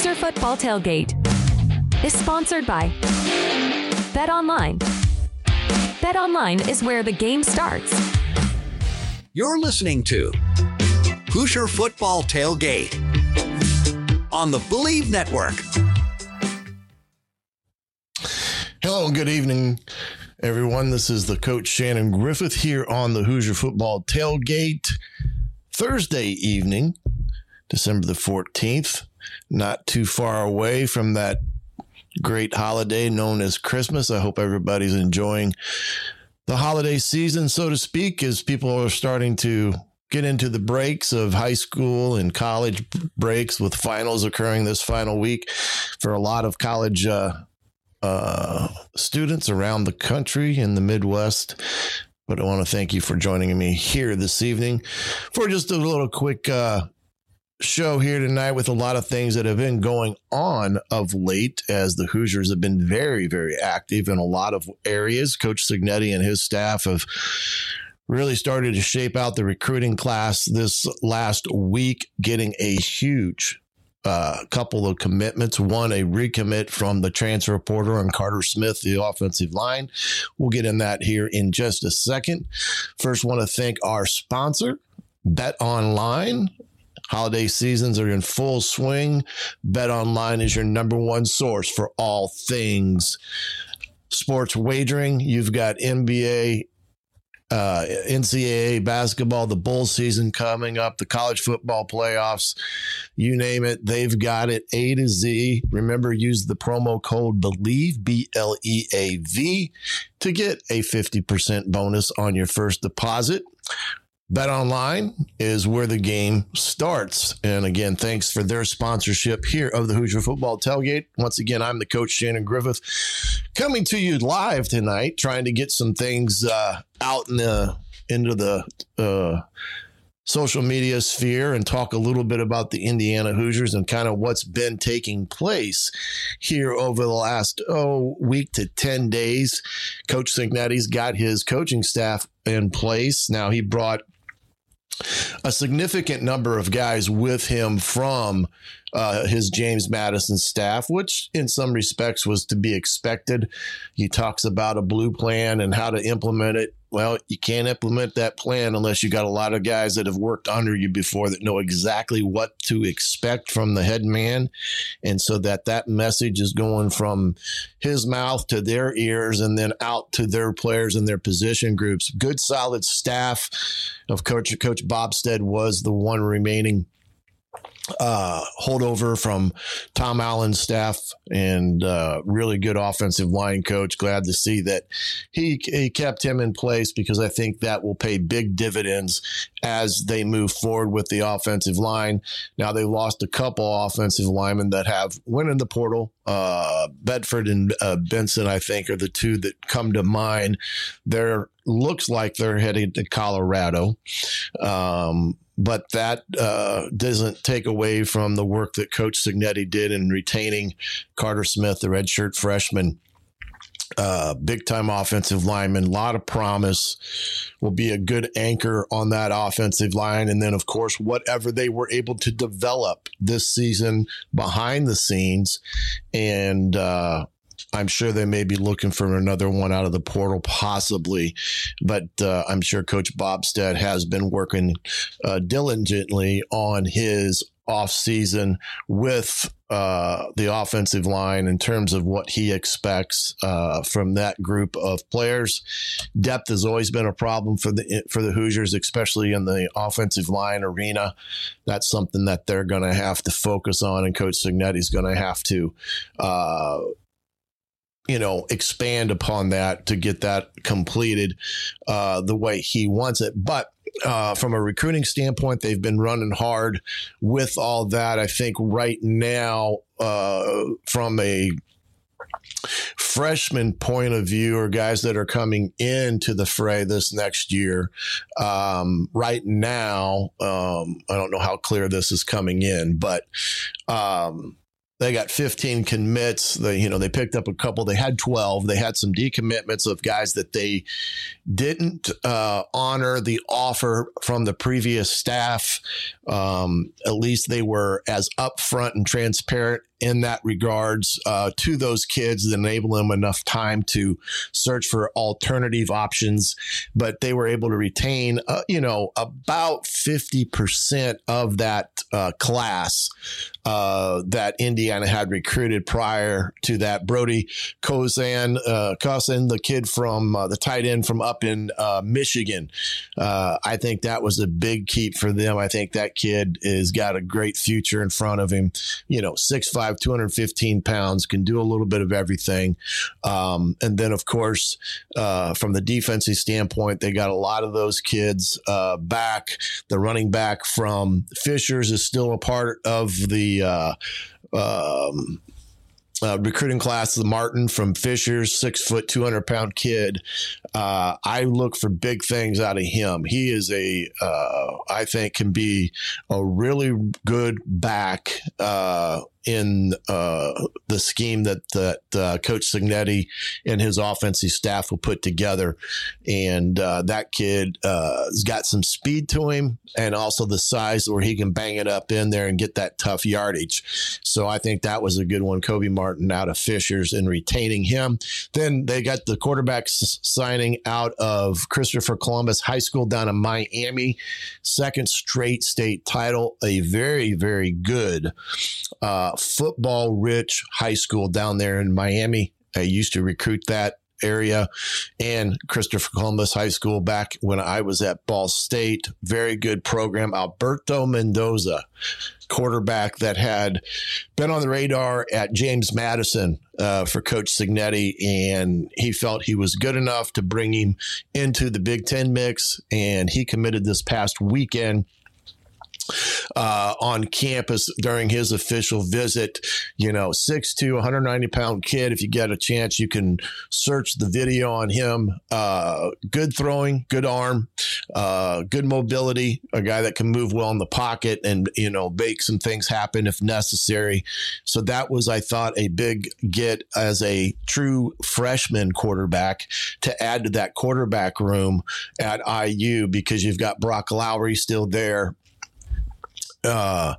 Hoosier Football Tailgate is sponsored by Bet Online. Bet Online is where the game starts. You're listening to Hoosier Football Tailgate on the Bleav Network. Hello and good evening, everyone. This is the coach Shannon Griffith here on the Hoosier Football Tailgate. Thursday evening, December the 14th, not too far away from that great holiday known as Christmas. I hope everybody's enjoying the holiday season, so to speak, as people are starting to get into the breaks of high school and college breaks with finals occurring this final week for a lot of college uh, uh, students around the country in the Midwest. But I want to thank you for joining me here this evening for just a little quick uh, show here tonight with a lot of things that have been going on of late as the Hoosiers have been very, very active in a lot of areas. Coach Cignetti and his staff have really started to shape out the recruiting class this last week, getting a huge uh, couple of commitments. One, a recommit from the transfer portal and Carter Smith, the offensive line. We'll get in that here in just a second. First, want to thank our sponsor, Bet Online. Holiday seasons are in full swing. Bet Online is your number one source for all things sports wagering. You've got NBA, uh, NCAA basketball, the bowl season coming up, the college football playoffs, you name it, they've got it A to Z. Remember, use the promo code BLEAV, B L E A V, to get a 50% bonus on your first deposit. Bet Online is where the game starts. And again, thanks for their sponsorship here of the Hoosier Football Tailgate. Once again, I'm the coach, Shannon Griffith, coming to you live tonight, trying to get some things uh, out in the into the uh, social media sphere and talk a little bit about the Indiana Hoosiers and kind of what's been taking place here over the last oh week to 10 days. Coach Cignetti's got his coaching staff in place. Now he brought a significant number of guys with him from uh, his James Madison staff, which in some respects was to be expected. He talks about a blue plan and how to implement it. Well, you can't implement that plan unless you got a lot of guys that have worked under you before that know exactly what to expect from the head man. And so that that message is going from his mouth to their ears and then out to their players and their position groups. Good, solid staff of Coach, Coach Bostad was the one remaining uh, holdover from Tom Allen's staff and uh, really good offensive line coach. Glad to see that he, he kept him in place because I think that will pay big dividends as they move forward with the offensive line. Now they lost a couple offensive linemen that have went in the portal. Uh, Bedford and uh, Benson, I think, are the two that come to mind. There looks like they're heading to Colorado. Um, but that uh, doesn't take away from the work that Coach Cignetti did in retaining Carter Smith, the redshirt freshman. Uh, big time offensive lineman, a lot of promise, will be a good anchor on that offensive line. And then, of course, whatever they were able to develop this season behind the scenes. And uh, I'm sure they may be looking for another one out of the portal, possibly. But uh, I'm sure Coach Bostad has been working uh, diligently on his off season with uh, the offensive line in terms of what he expects uh, from that group of players. Depth has always been a problem for the for the Hoosiers, especially in the offensive line arena. That's something that they're going to have to focus on, and Coach Cignetti's going to have to uh, you know, expand upon that to get that completed uh, the way he wants it. But uh, from a recruiting standpoint, they've been running hard with all that. I think right now, uh, from a freshman point of view or guys that are coming into the fray this next year um, right now um, i don't know how clear this is coming in but um, they got 15 commits. They, you know, they picked up a couple. They had 12. They had some decommitments of guys that they didn't uh, honor the offer from the previous staff. Um, at least they were as upfront and transparent in that regards uh, to those kids that enable them enough time to search for alternative options. But they were able to retain, uh, you know, about 50% of that uh, class uh, that Indiana had recruited prior to that. Brody Kozan, uh, Kozan, the kid from uh, the tight end from up in uh, Michigan. Uh, I think that was a big keep for them. I think that kid has got a great future in front of him. You know, 6'5, 215 pounds, can do a little bit of everything. Um, and then, of course, uh, from the defensive standpoint, they got a lot of those kids uh, back. The running back from Fishers is still a part of the uh, um, uh, recruiting class, the Martin from Fishers, six foot, 200 pound kid. Uh, I look for big things out of him. He is a, uh, I think, can be a really good back uh, in uh, the scheme that that uh, Coach Cignetti and his offensive staff will put together. And that kid has got some speed to him, and also the size where he can bang it up in there and get that tough yardage. So I think that was a good one. Kobe Martin out of Fishers and retaining him. Then they got the quarterback signing out of Christopher Columbus High School down in Miami, second straight state title. A very very good. Uh, football rich high school down there in Miami. I used to recruit that area and Christopher Columbus High School back when I was at Ball State. Very good program. Alberto Mendoza, quarterback that had been on the radar at James Madison uh, for Coach Cignetti, and he felt he was good enough to bring him into the Big Ten mix, and he committed this past weekend uh, on campus during his official visit. You know, 6'2, 190 pound kid. If you get a chance, you can search the video on him. Uh, good throwing, good arm, uh, good mobility, a guy that can move well in the pocket and, you know, make some things happen if necessary. So that was, I thought, a big get as a true freshman quarterback to add to that quarterback room at IU because you've got Brock Lowry still there uh,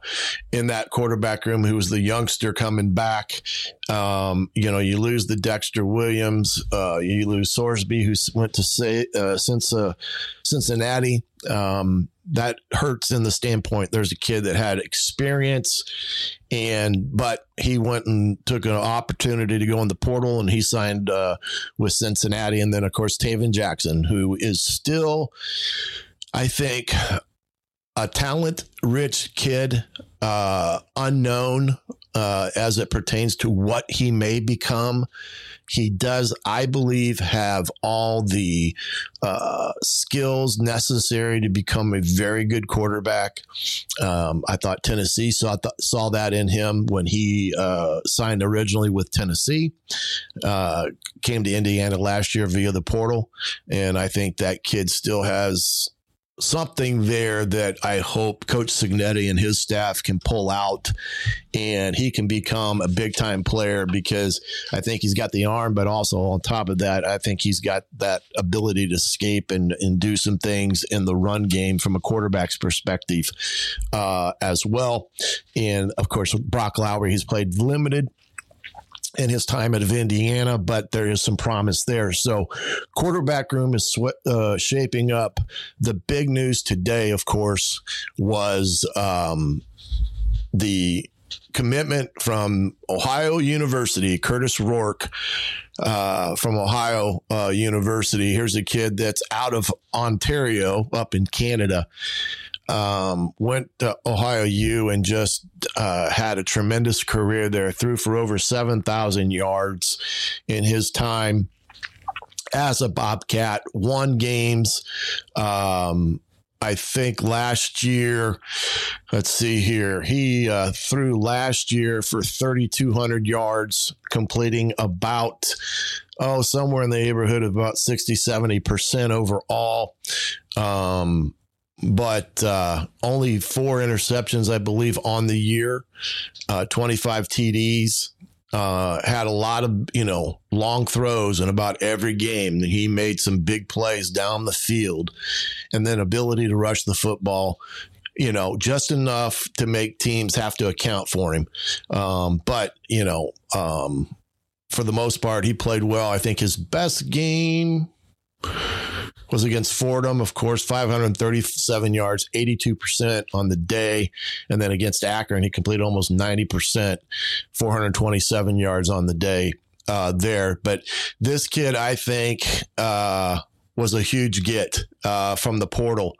in that quarterback room who was the youngster coming back. Um, you know, you lose the Dexter Williams, uh, you lose Sorsby, who went to say, uh, Cincinnati. Um, that hurts in the standpoint. There's a kid that had experience, and but he went and took an opportunity to go in the portal, and he signed uh, with Cincinnati. And then, of course, Tayven Jackson, who is still, I think, a talent rich kid, uh, unknown uh, as it pertains to what he may become. He does, I believe, have all the uh, skills necessary to become a very good quarterback. Um, I thought Tennessee saw th- saw that in him when he uh, signed originally with Tennessee. Uh, came to Indiana last year via the portal, and I think that kid still has something there that I hope Coach Cignetti and his staff can pull out and he can become a big time player because I think he's got the arm, but also on top of that, I think he's got that ability to escape and, and do some things in the run game from a quarterback's perspective uh, as well. And of course, Brock Lowry, he's played limited in his time at Indiana, but there is some promise there. So, quarterback room is uh, shaping up. The big news today, of course, was um, the commitment from Ohio University, Kurtis Rourke. Uh, from Ohio uh, University. Here's a kid that's out of Ontario, up in Canada, um, went to Ohio U and just uh, had a tremendous career there. Threw for over seven thousand yards in his time as a Bobcat. Won games. Um, I think last year, let's see here, he uh, threw last year for 3,200 yards, completing about, oh, somewhere in the neighborhood of about 60, 70% overall. Um, but uh, only four interceptions, I believe, on the year, uh, 25 TDs. Uh, had a lot of, you know, long throws in about every game. He made some big plays down the field and then ability to rush the football you know, just enough to make teams have to account for him. Um, but, you know, um, for the most part, he played well. I think his best game was against Fordham, of course, 537 yards, 82% on the day. And then against Akron, he completed almost 90%, 427 yards on the day uh, there. But this kid, I think, uh, was a huge get uh, from the portal.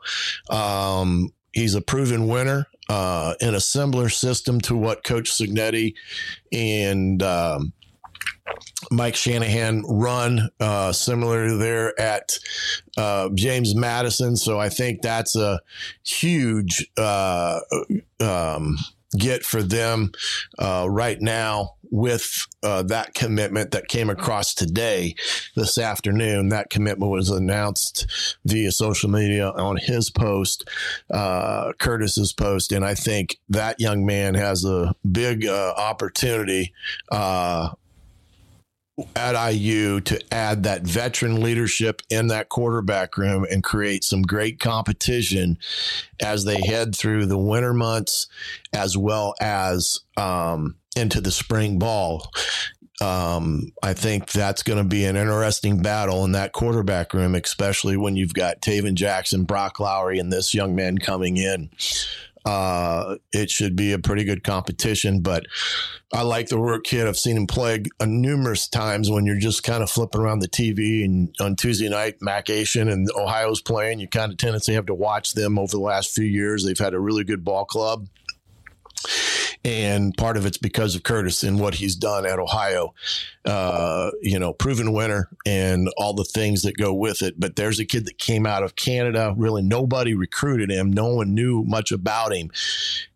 Um, he's a proven winner uh, in a similar system to what Coach Cignetti and um, Mike Shanahan run uh, similar there at uh, James Madison. So I think that's a huge uh, um, get for them uh, right now with uh, that commitment that came across today, this afternoon. That commitment was announced via social media on his post, uh, Kurtis's post. And I think that young man has a big opportunity at IU to add that veteran leadership in that quarterback room and create some great competition as they head through the winter months as well as um, into the spring ball. Um, I think that's going to be an interesting battle in that quarterback room, especially when you've got Tayven Jackson, Brock Lowry, and this young man coming in uh, it should be a pretty good competition. But I like the work kid. I've seen him play uh, numerous times when you're just kind of flipping around the TV and on Tuesday night, Mac-Ation and Ohio's playing. You kind of tendency have to watch them over the last few years. They've had a really good ball club and part of it's because of Kurtis and what he's done at Ohio. Uh, you know, proven winner and all the things that go with it. But there's a kid that came out of Canada. Really, nobody recruited him. No one knew much about him.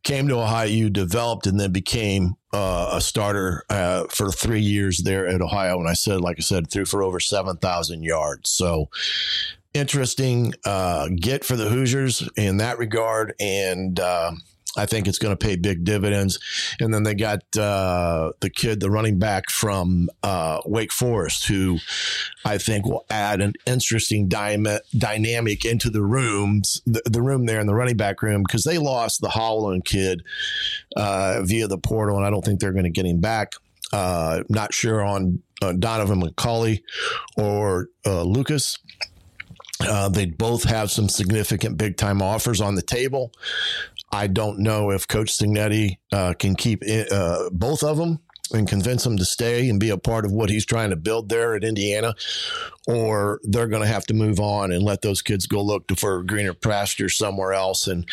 Came to Ohio, developed, and then became uh, a starter uh, for three years there at Ohio. And I said, like I said, threw for over seven thousand yards. So interesting uh, get for the Hoosiers in that regard, and uh, I think it's going to pay big dividends. And then they got uh, the kid, the running back from uh, Wake Forest, who I think will add an interesting dy- dynamic into the rooms, the, the, room there in the running back room, because they lost the Holland kid uh, via the portal, and I don't think they're going to get him back. Uh, not sure on uh, Donaven McCulley or uh, Lucas. Uh, they both have some significant big time offers on the table. I don't know if Coach Cignetti uh, can keep uh, both of them and convince them to stay and be a part of what he's trying to build there at Indiana, or they're going to have to move on and let those kids go look for greener pasture somewhere else. And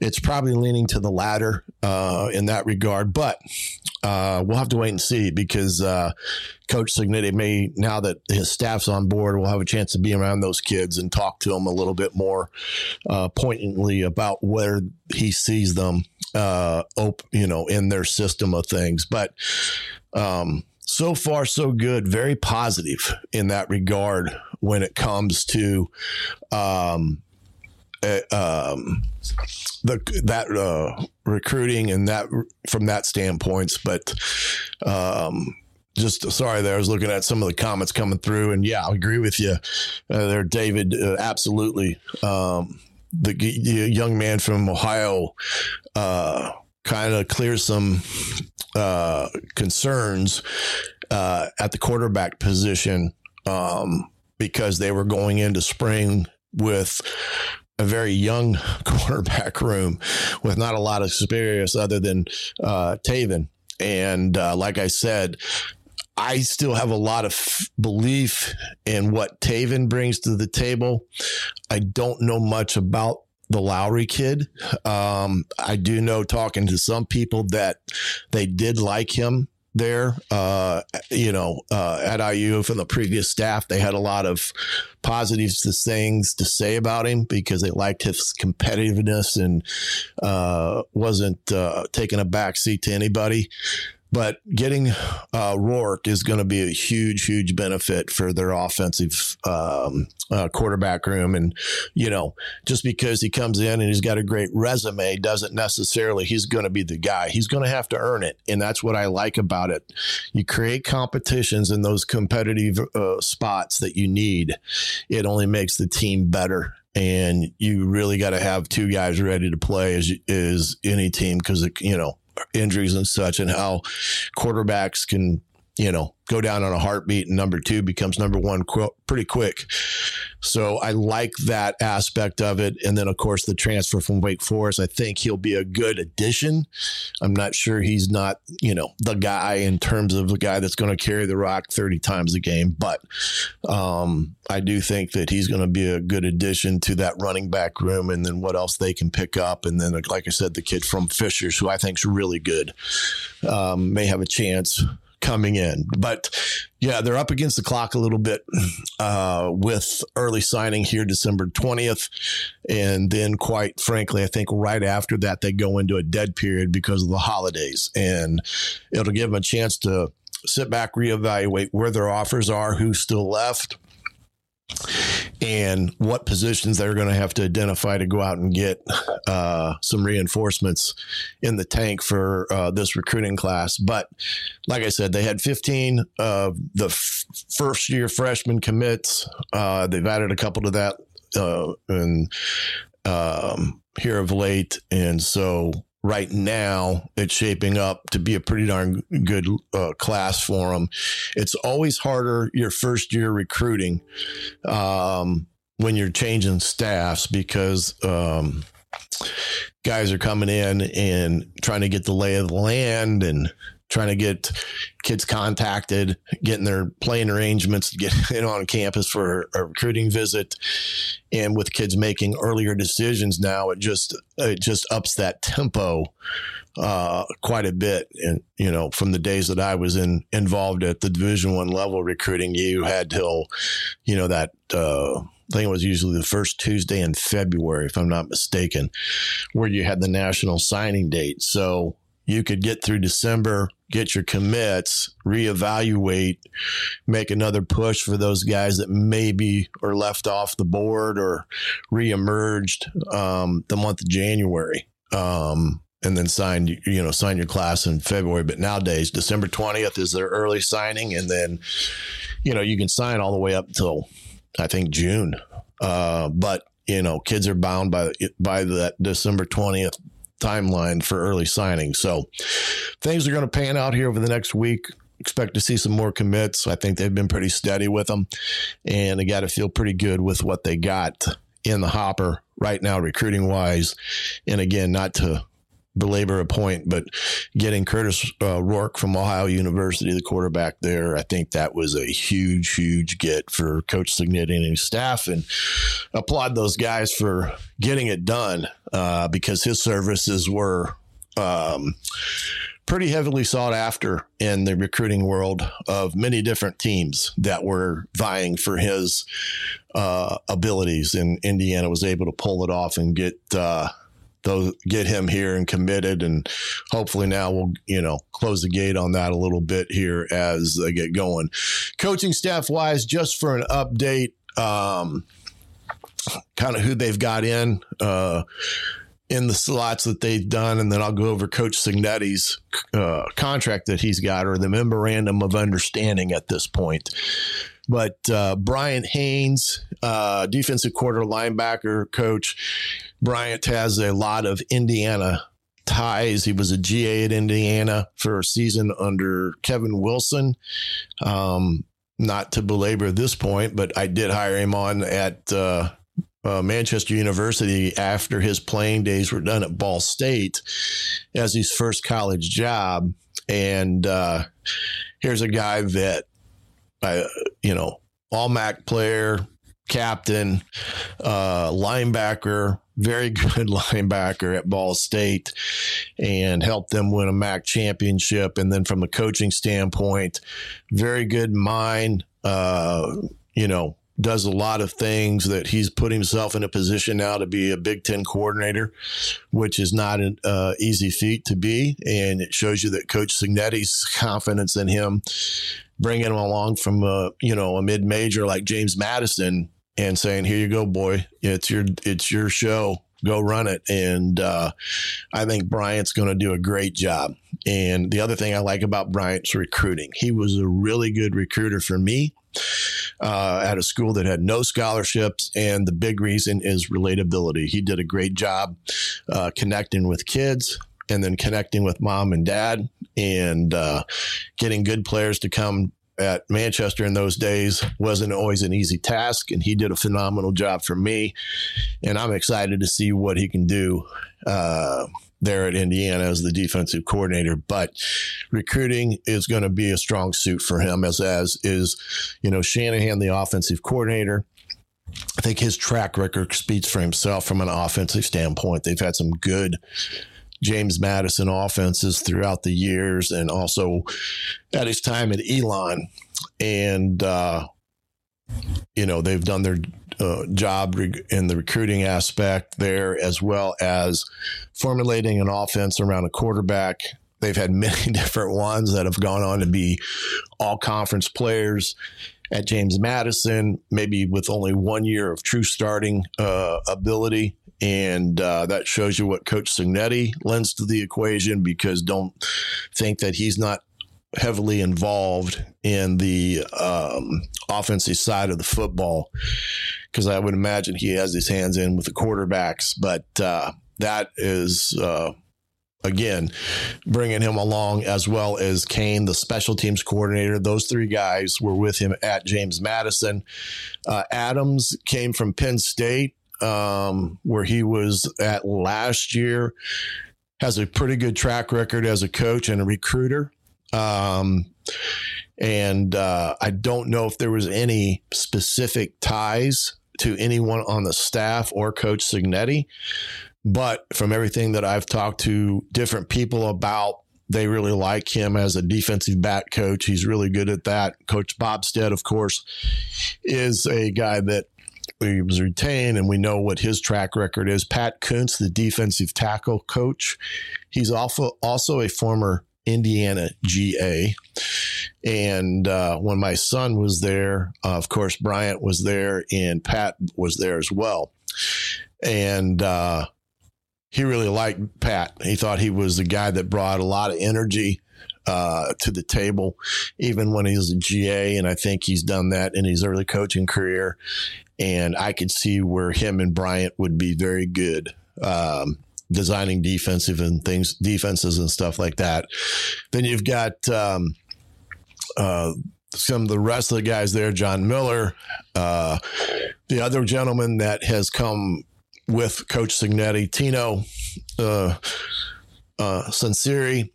it's probably leaning to the latter uh, in that regard, but uh, we'll have to wait and see because uh, Coach Cignetti may, now that his staff's on board, will have a chance to be around those kids and talk to them a little bit more uh, poignantly about where he sees them, uh, op- you know, in their system of things. But um, so far, so good. Very positive in that regard when it comes to um, uh, um, the that uh, recruiting and that from that standpoints, but um, just sorry there. I was looking at some of the comments coming through, and yeah, I agree with you uh, there, David. Uh, absolutely, um, the, the, young man from Ohio uh, kind of clears some uh, concerns uh, at the quarterback position um, because they were going into spring with a very young quarterback room with not a lot of experience other than uh, Tayven. And uh, like I said, I still have a lot of f- belief in what Tayven brings to the table. I don't know much about the Lowry kid. Um, I do know talking to some people that they did like him there. Uh, you know, uh, at IU from the previous staff, they had a lot of positives to things to say about him because they liked his competitiveness and uh, wasn't uh, taking a backseat to anybody. But getting uh, Rourke is going to be a huge, huge benefit for their offensive um, uh, quarterback room. And, you know, just because he comes in and he's got a great resume doesn't necessarily he's going to be the guy. He's going to have to earn it. And that's what I like about it. You create competitions in those competitive uh, spots that you need, it only makes the team better and you really got to have two guys ready to play as any team because you know injuries and such, and how quarterbacks can you know, go down on a heartbeat and number two becomes number one qu- pretty quick. So I like that aspect of it. And then, of course, the transfer from Wake Forest, I think he'll be a good addition. I'm not sure he's not, you know, the guy in terms of the guy that's going to carry the rock 30 times a game, but um, I do think that he's going to be a good addition to that running back room. And then what else they can pick up. And then, like I said, the kid from Fishers, who I think is really good, um, may have a chance coming in. But yeah, they're up against the clock a little bit uh, with early signing here December 20th. And then, quite frankly, I think right after that, they go into a dead period because of the holidays. And it'll give them a chance to sit back, reevaluate where their offers are, who's still left and what positions they're going to have to identify to go out and get uh, some reinforcements in the tank for uh, this recruiting class. But like I said, they had 15 of the f- first year freshman commits. Uh, they've added a couple to that uh, and um, here of late, and so right now it's shaping up to be a pretty darn good uh, class for them. It's always harder your first year recruiting um, when you're changing staffs because um, guys are coming in and trying to get the lay of the land and trying to get kids contacted, getting their playing arrangements to get in on campus for a recruiting visit. And with kids making earlier decisions now, it just it just ups that tempo uh, quite a bit. And you know, from the days that I was in involved at the Division One level recruiting, you had till you know that. Uh, I think it was usually the first Tuesday in February, if I'm not mistaken, where you had the national signing date. So you could get through December, get your commits, reevaluate, make another push for those guys that maybe are left off the board or reemerged um, the month of January. Um, and then sign, you know, sign your class in February. But nowadays, December 20th is their early signing. And then, you know, you can sign all the way up till I think June. Uh, but, you know, kids are bound by, by that December 20th timeline for early signing. So things are going to pan out here over the next week. Expect to see some more commits. I think they've been pretty steady with them, and they got to feel pretty good with what they got in the hopper right now, recruiting wise. And again, not to belabor a point, but getting Kurtis uh, Rourke from Ohio University, the quarterback there, I think that was a huge, huge get for Coach Cignetti and his staff, and applaud those guys for getting it done uh, because his services were. Um, pretty heavily sought after in the recruiting world of many different teams that were vying for his uh, abilities. And Indiana was able to pull it off and get uh, those get him here and committed and hopefully now we'll you know close the gate on that a little bit here as they get going coaching staff wise just for an update um, kind of who they've got in uh, in the slots that they've done, and then I'll go over Coach Cignetti's uh, contract that he's got or the memorandum of understanding at this point. But uh, Bryant Haines, uh, defensive quarter linebacker coach, Bryant has a lot of Indiana ties. He was a GA at Indiana for a season under Kevin Wilson. Um, not to belabor this point, but I did hire him on at uh, uh, Manchester University after his playing days were done at Ball State as his first college job. And uh, here's a guy that, I, you know, all MAC player, captain, uh, linebacker, very good linebacker at Ball State and helped them win a MAC championship. And then from a coaching standpoint, very good mind, uh, you know, does a lot of things that he's put himself in a position now to be a Big Ten coordinator, which is not an uh, easy feat to be. And it shows you that Coach Cignetti's confidence in him, bringing him along from, a, you know, a mid major like James Madison and saying, "Here you go, boy. It's your it's your show. go run it. And uh, I think Bryant's going to do a great job. And the other thing I like about Bryant's recruiting, he was a really good recruiter for me. Uh, at a school that had no scholarships, and the big reason is relatability. He did a great job uh, connecting with kids, and then connecting with mom and dad and uh, getting good players to come at Manchester in those days wasn't always an easy task, and he did a phenomenal job for me. And I'm excited to see what he can do uh, there at Indiana as the defensive coordinator. But recruiting is going to be a strong suit for him, as as is, you know, Shanahan, the offensive coordinator. I think his track record speaks for himself from an offensive standpoint. They've had some good James Madison offenses throughout the years and also at his time at Elon. And, uh, you know, they've done their uh, job in the recruiting aspect there, as well as formulating an offense around a quarterback. They've had many different ones that have gone on to be all conference players at James Madison, maybe with only one year of true starting uh, ability and uh, that shows you what Coach Cignetti lends to the equation because don't think that he's not heavily involved in the um, offensive side of the football because I would imagine he has his hands in with the quarterbacks. But uh, that is. Uh, again, bringing him along as well as Kane, the special teams coordinator. Those three guys were with him at James Madison. Uh, Adams came from Penn State um, where he was at last year, has a pretty good track record as a coach and a recruiter. Um, and uh, I don't know if there was any specific ties to anyone on the staff or Coach Cignetti, but from everything that I've talked to different people about, they really like him as a defensive back coach. He's really good at that. Coach Bostad, of course, is a guy that he was retained, and we know what his track record is. Pat Kuntz, the defensive tackle coach, he's also also a former Indiana GA. And uh, when my son was there, uh, of course, Bryant was there, and Pat was there as well. And uh, he really liked Pat. He thought he was the guy that brought a lot of energy uh, to the table, even when he was a GA. And I think he's done that in his early coaching career. And I could see where him and Bryant would be very good. Um, designing defensive and things, defenses and stuff like that. Then you've got um, uh, some of the rest of the guys there, John Miller, uh, the other gentleman that has come with Coach Cignetti, Tino uh, uh, Sunseri,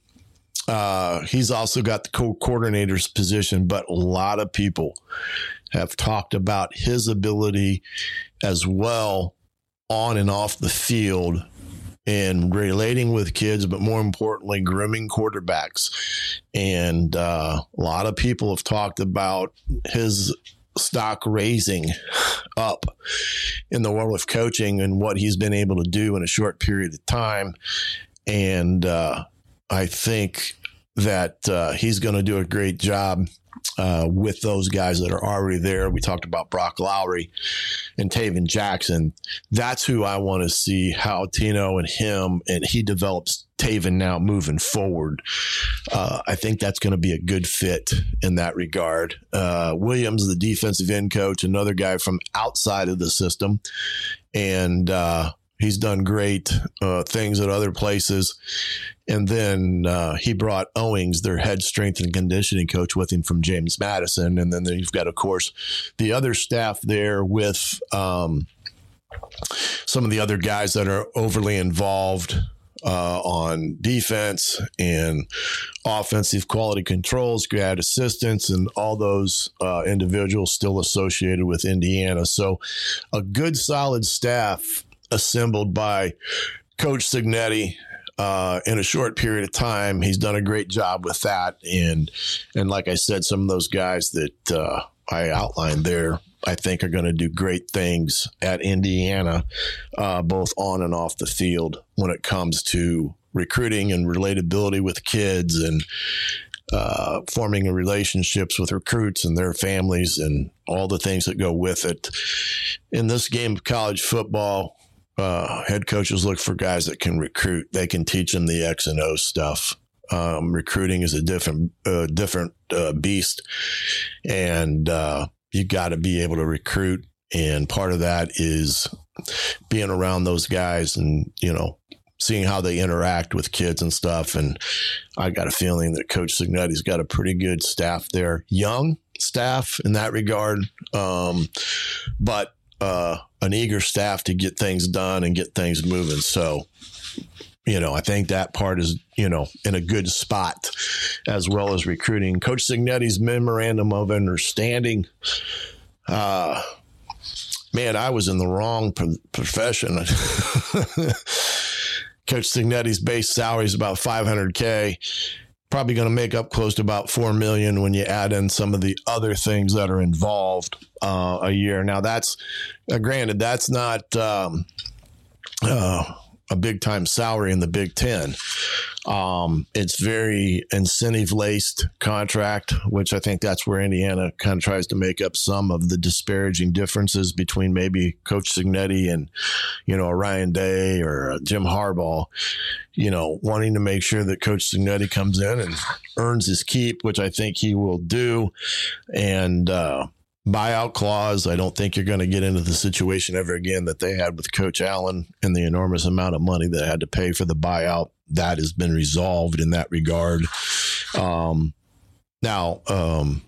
uh, he's also got the co-coordinator's position, but a lot of people have talked about his ability as well on and off the field and relating with kids, but more importantly, grooming quarterbacks. And uh, a lot of people have talked about his stock raising up in the world of coaching and what he's been able to do in a short period of time. And uh, I think that uh, he's going to do a great job uh, with those guys that are already there. We talked about Brock Lowry and Tayven Jackson. That's who I want to see how Tino and him and he develops Tayven now moving forward. Uh, I think that's going to be a good fit in that regard. Uh, Williams, the defensive end coach, another guy from outside of the system. And, uh, He's done great uh, things at other places. And then uh, he brought Owings, their head strength and conditioning coach, with him from James Madison. And then you've got, of course, the other staff there with um, some of the other guys that are overly involved uh, on defense and offensive quality controls, grad assistants, and all those uh, individuals still associated with Indiana. So, a good, solid staff assembled by Coach Cignetti uh, in a short period of time. He's done a great job with that, and and like I said, some of those guys that uh, I outlined there, I think are going to do great things at Indiana, uh, both on and off the field when it comes to recruiting and relatability with kids and uh, forming relationships with recruits and their families and all the things that go with it. In this game of college football, uh, head coaches look for guys that can recruit. They can teach them the X and O stuff. Um, recruiting is a different, uh, different uh, beast, and uh, you got to be able to recruit. And part of that is being around those guys, and you know, seeing how they interact with kids and stuff. And I got a feeling that Coach Cignetti's got a pretty good staff there, young staff in that regard, um, but uh, an eager staff to get things done and get things moving. So, you know, I think that part is, you know, in a good spot as well as recruiting. Coach Cignetti's memorandum of understanding. Uh, man, I was in the wrong pro- profession. Coach Cignetti's base salary is about 500K. Probably going to make up close to about 4 million when you add in some of the other things that are involved uh, a year. Now, that's uh, granted, that's not. Um, uh, a big time salary in the Big Ten. Um, it's very incentive laced contract, which I think that's where Indiana kind of tries to make up some of the disparaging differences between maybe Coach Cignetti and, you know, Ryan Day or Jim Harbaugh, you know, wanting to make sure that Coach Cignetti comes in and earns his keep, which I think he will do. And, uh, buyout clause. I don't think you're going to get into the situation ever again that they had with Coach Allen and the enormous amount of money that had to pay for the buyout. That has been resolved in that regard. Um, now, um,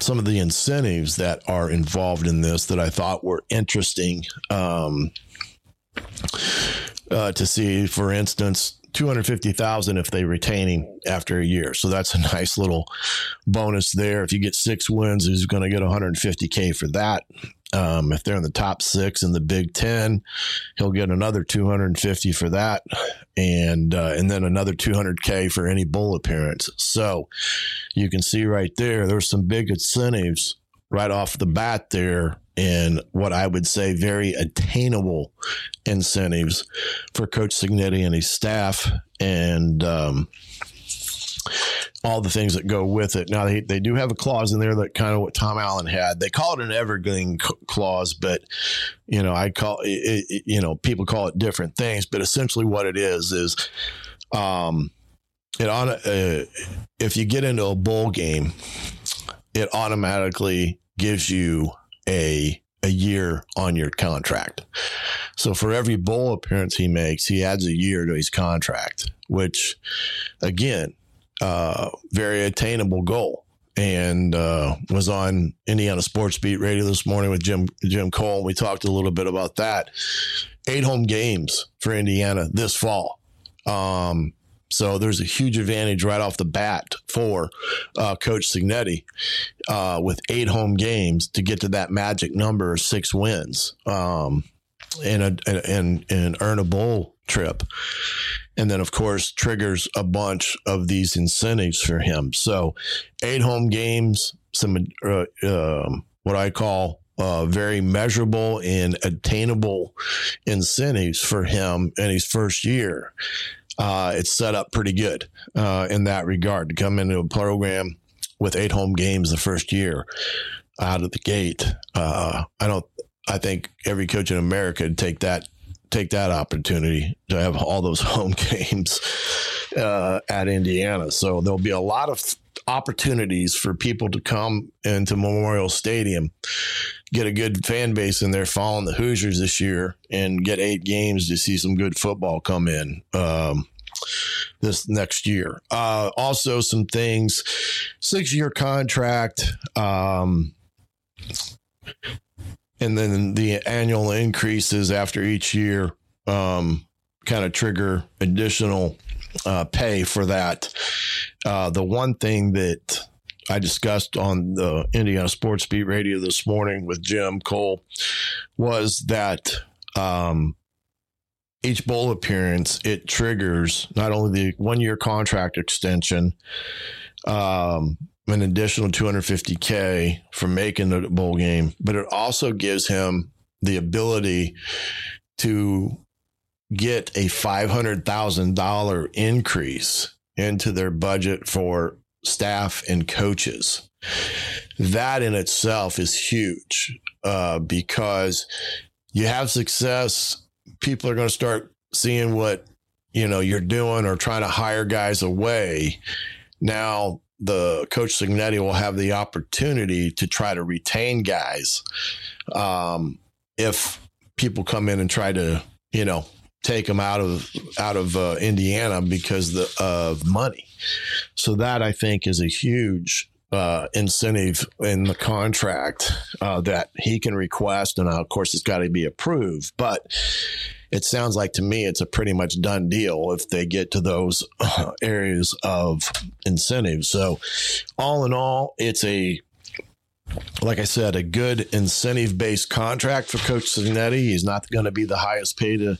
some of the incentives that are involved in this that I thought were interesting um, uh, to see, for instance, 250,000 if they retain him after a year. So that's a nice little bonus there. If you get six wins, he's going to get 150K for that. Um, if they're in the top six in the Big Ten, he'll get another 250 for that, and uh, and then another 200k for any bowl appearance. So you can see right there, there's some big incentives right off the bat there in what I would say very attainable incentives for Coach Cignetti and his staff, and um, all the things that go with it. Now they, they do have a clause in there that kind of what Tom Allen had. They call it an evergreen clause, but you know I call it, it, you know people call it different things, but essentially what it is is um, it on uh, if you get into a bowl game, it automatically gives you a a year on your contract. So for every bowl appearance he makes, he adds a year to his contract, which again, uh, very attainable goal. And uh, was on Indiana Sports Beat Radio this morning with Jim Jim Cole. We talked a little bit about that. Eight home games for Indiana this fall. Um, so there's a huge advantage right off the bat for uh, Coach Cignetti uh, with eight home games to get to that magic number of six wins um, and, a, and, and earn a bowl trip. And then, of course, triggers a bunch of these incentives for him. So, eight home games, some uh, um, what I call uh, very measurable and attainable incentives for him in his first year uh, it's set up pretty good uh, in that regard to come into a program with eight home games the first year out of the gate. Uh, I don't. I think every coach in America would take that take that opportunity to have all those home games uh, at Indiana. So there'll be a lot of opportunities for people to come into Memorial Stadium, get a good fan base in there following the Hoosiers this year, and get eight games to see some good football come in. Um, this next year. Uh, also, some things six year contract, um, and then the annual increases after each year um, kind of trigger additional uh, pay for that. Uh, the one thing that I discussed on the Indiana Sports Beat Radio this morning with Jim Cole was that um, each bowl appearance it triggers not only the one year contract extension, um, an additional 250k for making the bowl game, but it also gives him the ability to get a $500,000 increase into their budget for staff and coaches. That in itself is huge uh, because you have success people are going to start seeing what you know you're doing or trying to hire guys away, now the coach Cignetti will have the opportunity to try to retain guys um, if people come in and try to you know take them out of out of uh, Indiana because the, of money. So that I think is a huge uh, incentive in the contract uh, that he can request, and of course it's got to be approved. But it sounds like to me it's a pretty much done deal if they get to those uh, areas of incentives. So, all in all, it's a like I said, a good incentive based contract for Coach Cignetti. He's not going to be the highest paid uh,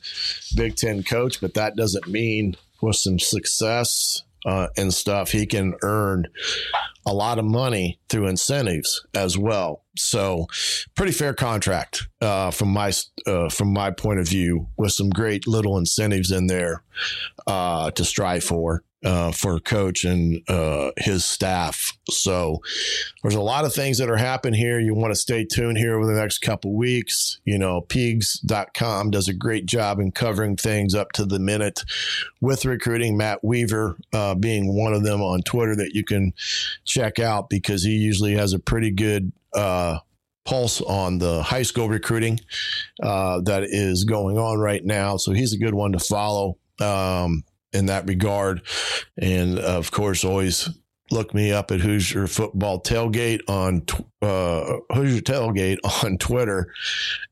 Big Ten coach, but that doesn't mean with some success uh, and stuff, he can earn a lot of money through incentives as well. So, pretty fair contract uh, from my uh, from my point of view, with some great little incentives in there uh, to strive for uh, for coach and uh, his staff. So there's a lot of things that are happening here. You want to stay tuned here over the next couple weeks. You know, Peegs.com does a great job in covering things up to the minute with recruiting. Matt Weaver uh, being one of them on Twitter that you can check out because he usually has a pretty good uh, pulse on the high school recruiting uh, that is going on right now. So he's a good one to follow. Um, in that regard. And of course, always look me up at Hoosier Football Tailgate on uh, Hoosier Tailgate on Twitter,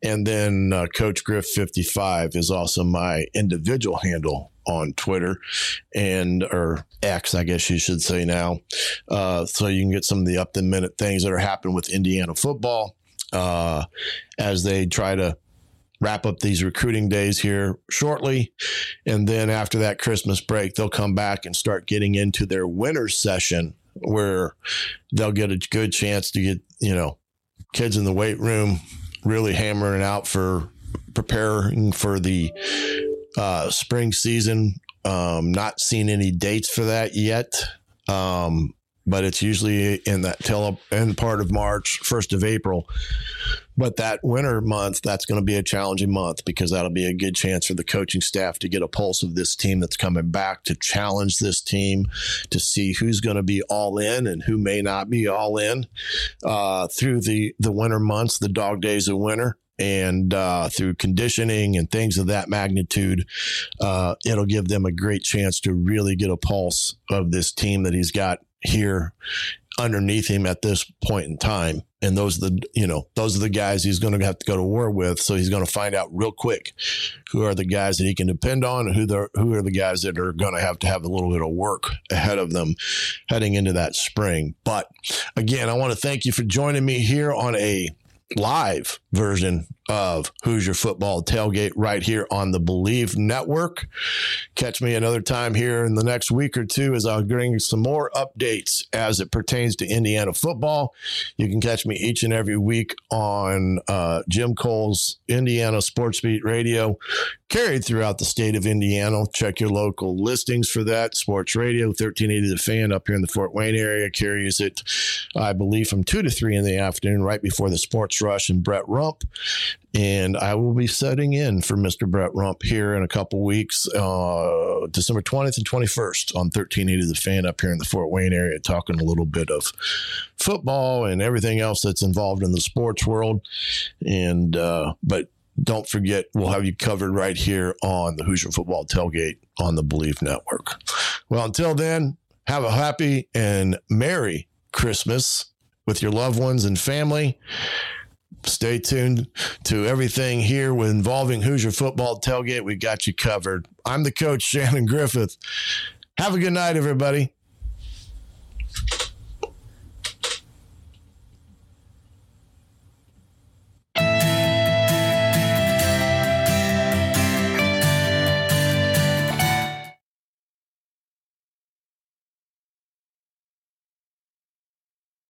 and then uh, Coach Griff fifty five is also my individual handle on Twitter and or X, I guess you should say now. Uh, so you can get some of the up to minute things that are happening with Indiana football uh, as they try to wrap up these recruiting days here shortly. And then after that Christmas break, they'll come back and start getting into their winter session where they'll get a good chance to get, you know, kids in the weight room really hammering out for preparing for the uh, spring season. Um, not seeing any dates for that yet. Um, but it's usually in that tail end part of March, first of April. But that winter month, that's going to be a challenging month because that'll be a good chance for the coaching staff to get a pulse of this team that's coming back to challenge this team to see who's going to be all in and who may not be all in uh, through the the winter months, the dog days of winter and uh, through conditioning and things of that magnitude, uh, it'll give them a great chance to really get a pulse of this team that he's got here underneath him at this point in time. And those are the, you know, those are the guys he's going to have to go to war with. So he's going to find out real quick who are the guys that he can depend on who the, who are the guys that are going to have to have a little bit of work ahead of them heading into that spring. But again, I want to thank you for joining me here on a live version of Hoosier Football Tailgate right here on the Bleav Network. Catch me another time here in the next week or two as I'll bring some more updates as it pertains to Indiana football. You can catch me each and every week on uh, Jim Cole's Indiana Sports Beat Radio, carried throughout the state of Indiana. Check your local listings for that. Sports Radio, 1380 The Fan up here in the Fort Wayne area carries it, I believe, from 2 to 3 in the afternoon, right before the Sports Rush and Brett Rump. And I will be setting in for Mr. Brett Rump here in a couple weeks, uh, December 20th and 21st on 1380 The Fan up here in the Fort Wayne area, talking a little bit of football and everything else that's involved in the sports world. And, uh, but don't forget, we'll have you covered right here on the Hoosier Football Tailgate on the Bleav Network. Well, until then, have a happy and merry Christmas with your loved ones and family. Stay tuned to everything here involving Hoosier Football Tailgate. We got you covered. I'm the coach, Shannon Griffith. Have a good night, everybody.